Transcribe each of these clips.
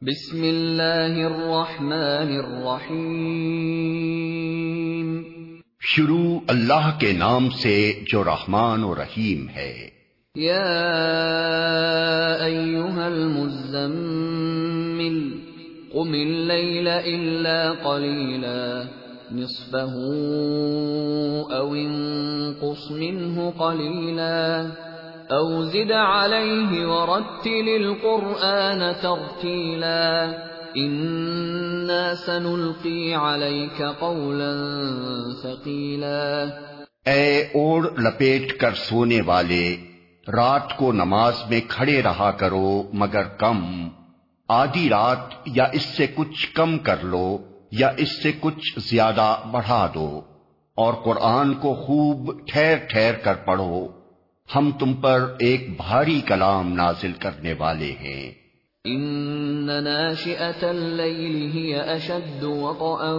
بسم اللہ الرحمن الرحیم۔ شروع اللہ کے نام سے جو رحمان و رحیم ہے۔ یا ایوہا المزمل قم اللیل الا قلیلا نصفه او انقص منه قلیلا۔ او زد علیہ ورتل القرآن ترتیلا انا سنلقی علیک قولا ثقیلا اے اوڑ لپیٹ کر سونے والے، رات کو نماز میں کھڑے رہا کرو مگر کم۔ آدھی رات یا اس سے کچھ کم کر لو یا اس سے کچھ زیادہ بڑھا دو اور قرآن کو خوب ٹھہر ٹھہر کر پڑھو۔ ہم تم پر ایک بھاری کلام نازل کرنے والے ہیں۔ ان ناشئة الليل هي اشد وطئا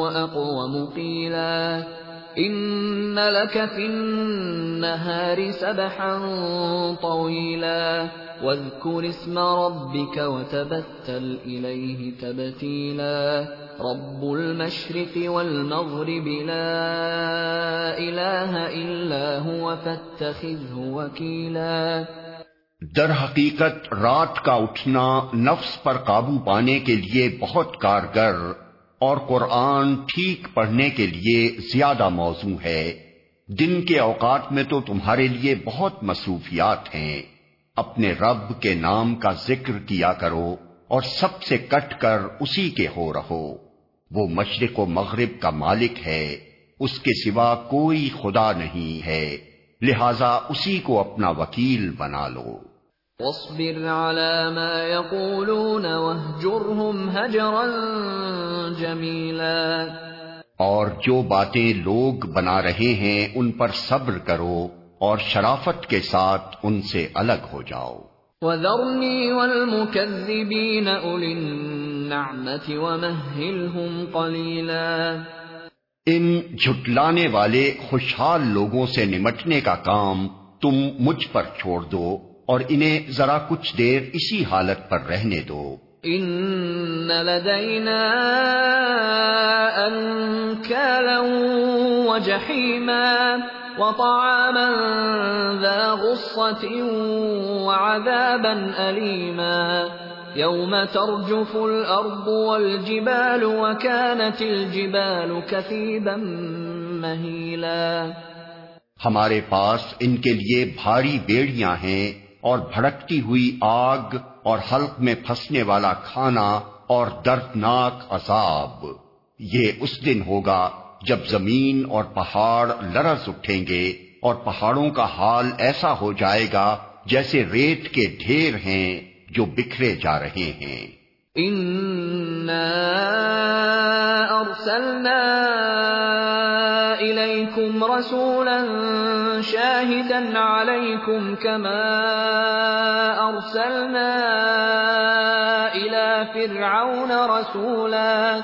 واقوم قيلا ان لك في النهار سبحا طويلا واذكر اسم ربك وتبتل اليه تبتيلا رب المشرق والمغرب لا اله الا هو فاتخذه وكيلا در حقیقت رات کا اٹھنا نفس پر قابو پانے کے لیے بہت کارگر اور قرآن ٹھیک پڑھنے کے لیے زیادہ موزوں ہے۔ دن کے اوقات میں تو تمہارے لیے بہت مصروفیات ہیں۔ اپنے رب کے نام کا ذکر کیا کرو اور سب سے کٹ کر اسی کے ہو رہو۔ وہ مشرق و مغرب کا مالک ہے، اس کے سوا کوئی خدا نہیں ہے۔ لہذا اسی کو اپنا وکیل بنا لو۔ واصبر على ما يقولون وهجرهم هجرا جميلا. اور جو باتیں لوگ بنا رہے ہیں ان پر صبر کرو اور شرافت کے ساتھ ان سے الگ ہو جاؤ۔ وذرني والمكذبين أولي النعمة ومهلهم قليلا. ان جھٹلانے والے خوشحال لوگوں سے نمٹنے کا کام تم مجھ پر چھوڑ دو۔ اور انہیں ذرا کچھ دیر اسی حالت پر رہنے دو۔ ان لدینا انکالا وجحیما وطعاما ذا غصة وعذابا أليما يوم ترجف الأرض والجبال وكانت الجبال كثيبا مهيلا ہمارے پاس ان کے لیے بھاری بیڑیاں ہیں۔ اور بھڑکتی ہوئی آگ اور حلق میں پھنسنے والا کھانا اور دردناک عذاب۔ یہ اس دن ہوگا جب زمین اور پہاڑ لرز اٹھیں گے اور پہاڑوں کا حال ایسا ہو جائے گا جیسے ریت کے ڈھیر ہیں جو بکھرے جا رہے ہیں۔ ارسلنا الیکم رسولا شاہدا علیکم کما ارسلنا الى فرعون رسولا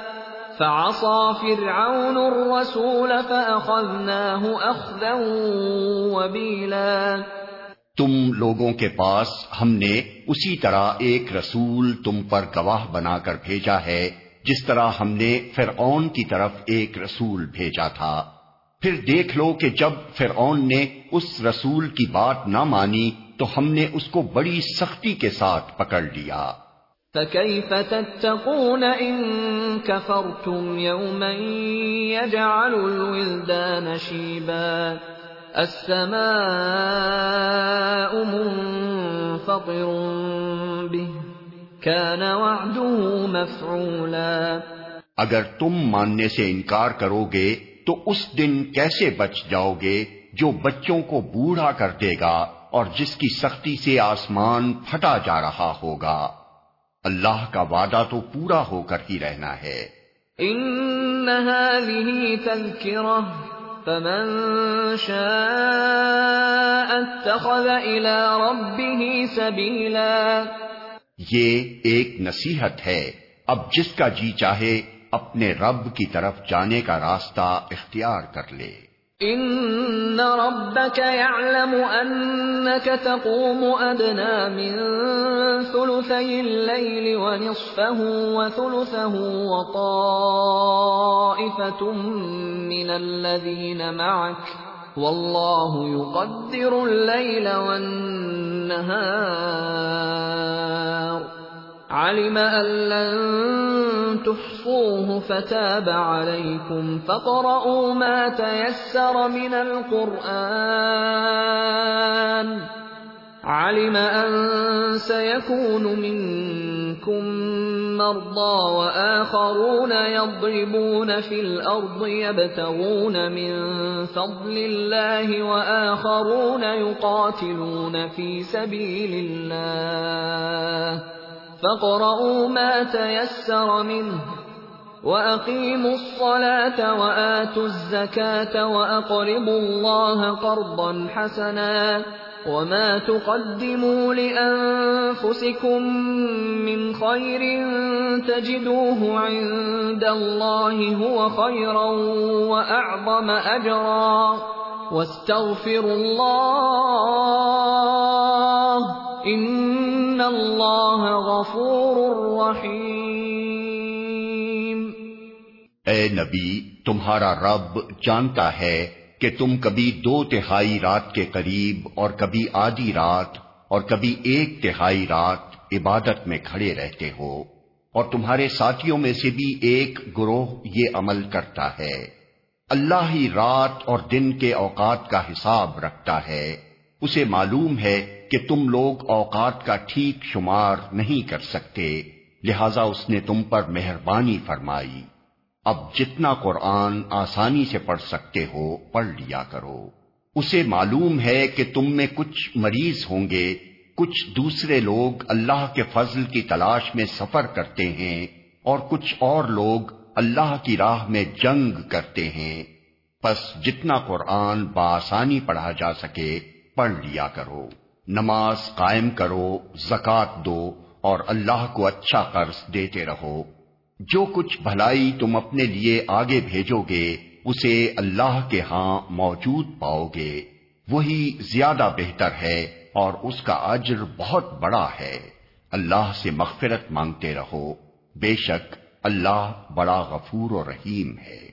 فعصى فرعون الرسول فأخذناه أخذا وبيلا تم لوگوں کے پاس ہم نے اسی طرح ایک رسول تم پر گواہ بنا کر بھیجا ہے، جس طرح ہم نے فرعون کی طرف ایک رسول بھیجا تھا۔ پھر دیکھ لو کہ جب فرعون نے اس رسول کی بات نہ مانی، تو ہم نے اس کو بڑی سختی کے ساتھ پکڑ لیا۔ فكيف تتقون ان كفرتم يوما يجعل الولدان شيبا السماء منفطر به. كان وعده مفعولا. اگر تم ماننے سے انکار کرو گے تو اس دن کیسے بچ جاؤ گے جو بچوں کو بوڑھا کر دے گا اور جس کی سختی سے آسمان پھٹا جا رہا ہوگا؟ اللہ کا وعدہ تو پورا ہو کر ہی رہنا ہے۔ ان هذه تذکرہ فمن شاء اتخذ الى ربه سبیلا۔ یہ ایک نصیحت ہے۔ اب جس کا جی چاہے، اپنے رب کی طرف جانے کا راستہ اختیار کر لے۔ ان ربك يعلم انك تقوم ادنى من ثلثي الليل ونصفه وثلثه وطائفه من الذين معك والله يقدر الليل والنهار علم ان لن تحصوه فتاب عليكم فقرؤوا ما تيسر من القرآن. علم ان سيكون منكم مرضى واخرون يضربون في الارض يبتغون من فضل الله واخرون يقاتلون في سبيل الله. فقرؤوا ما تيسر منه وأقيموا الصلاة وآتوا الزكاة وأقربوا الله قرضا حسنا وما تقدموا لأنفسكم من خير تجدوه عند الله هو خيرا وأعظم أجرا واستغفروا الله إن ان اللہ غفور رحیم اے نبی، تمہارا رب جانتا ہے کہ تم کبھی دو تہائی رات کے قریب اور کبھی آدھی رات اور کبھی ایک تہائی رات عبادت میں کھڑے رہتے ہو، اور تمہارے ساتھیوں میں سے بھی ایک گروہ یہ عمل کرتا ہے۔ اللہ ہی رات اور دن کے اوقات کا حساب رکھتا ہے۔ اسے معلوم ہے کہ تم لوگ اوقات کا ٹھیک شمار نہیں کر سکتے، لہذا اس نے تم پر مہربانی فرمائی۔ اب جتنا قرآن آسانی سے پڑھ سکتے ہو، پڑھ لیا کرو۔ اسے معلوم ہے کہ تم میں کچھ مریض ہوں گے، کچھ دوسرے لوگ اللہ کے فضل کی تلاش میں سفر کرتے ہیں، اور کچھ اور لوگ اللہ کی راہ میں جنگ کرتے ہیں۔ پس جتنا قرآن بآسانی پڑھا جا سکے پڑھ لیا کرو، نماز قائم کرو زکات دو اور اللہ کو اچھا قرض دیتے رہو۔ جو کچھ بھلائی تم اپنے لیے آگے بھیجو گے، اسے اللہ کے ہاں موجود پاؤ گے۔ وہی زیادہ بہتر ہے اور اس کا اجر بہت بڑا ہے۔ اللہ سے مغفرت مانگتے رہو۔ بے شک اللہ بڑا غفور و رحیم ہے۔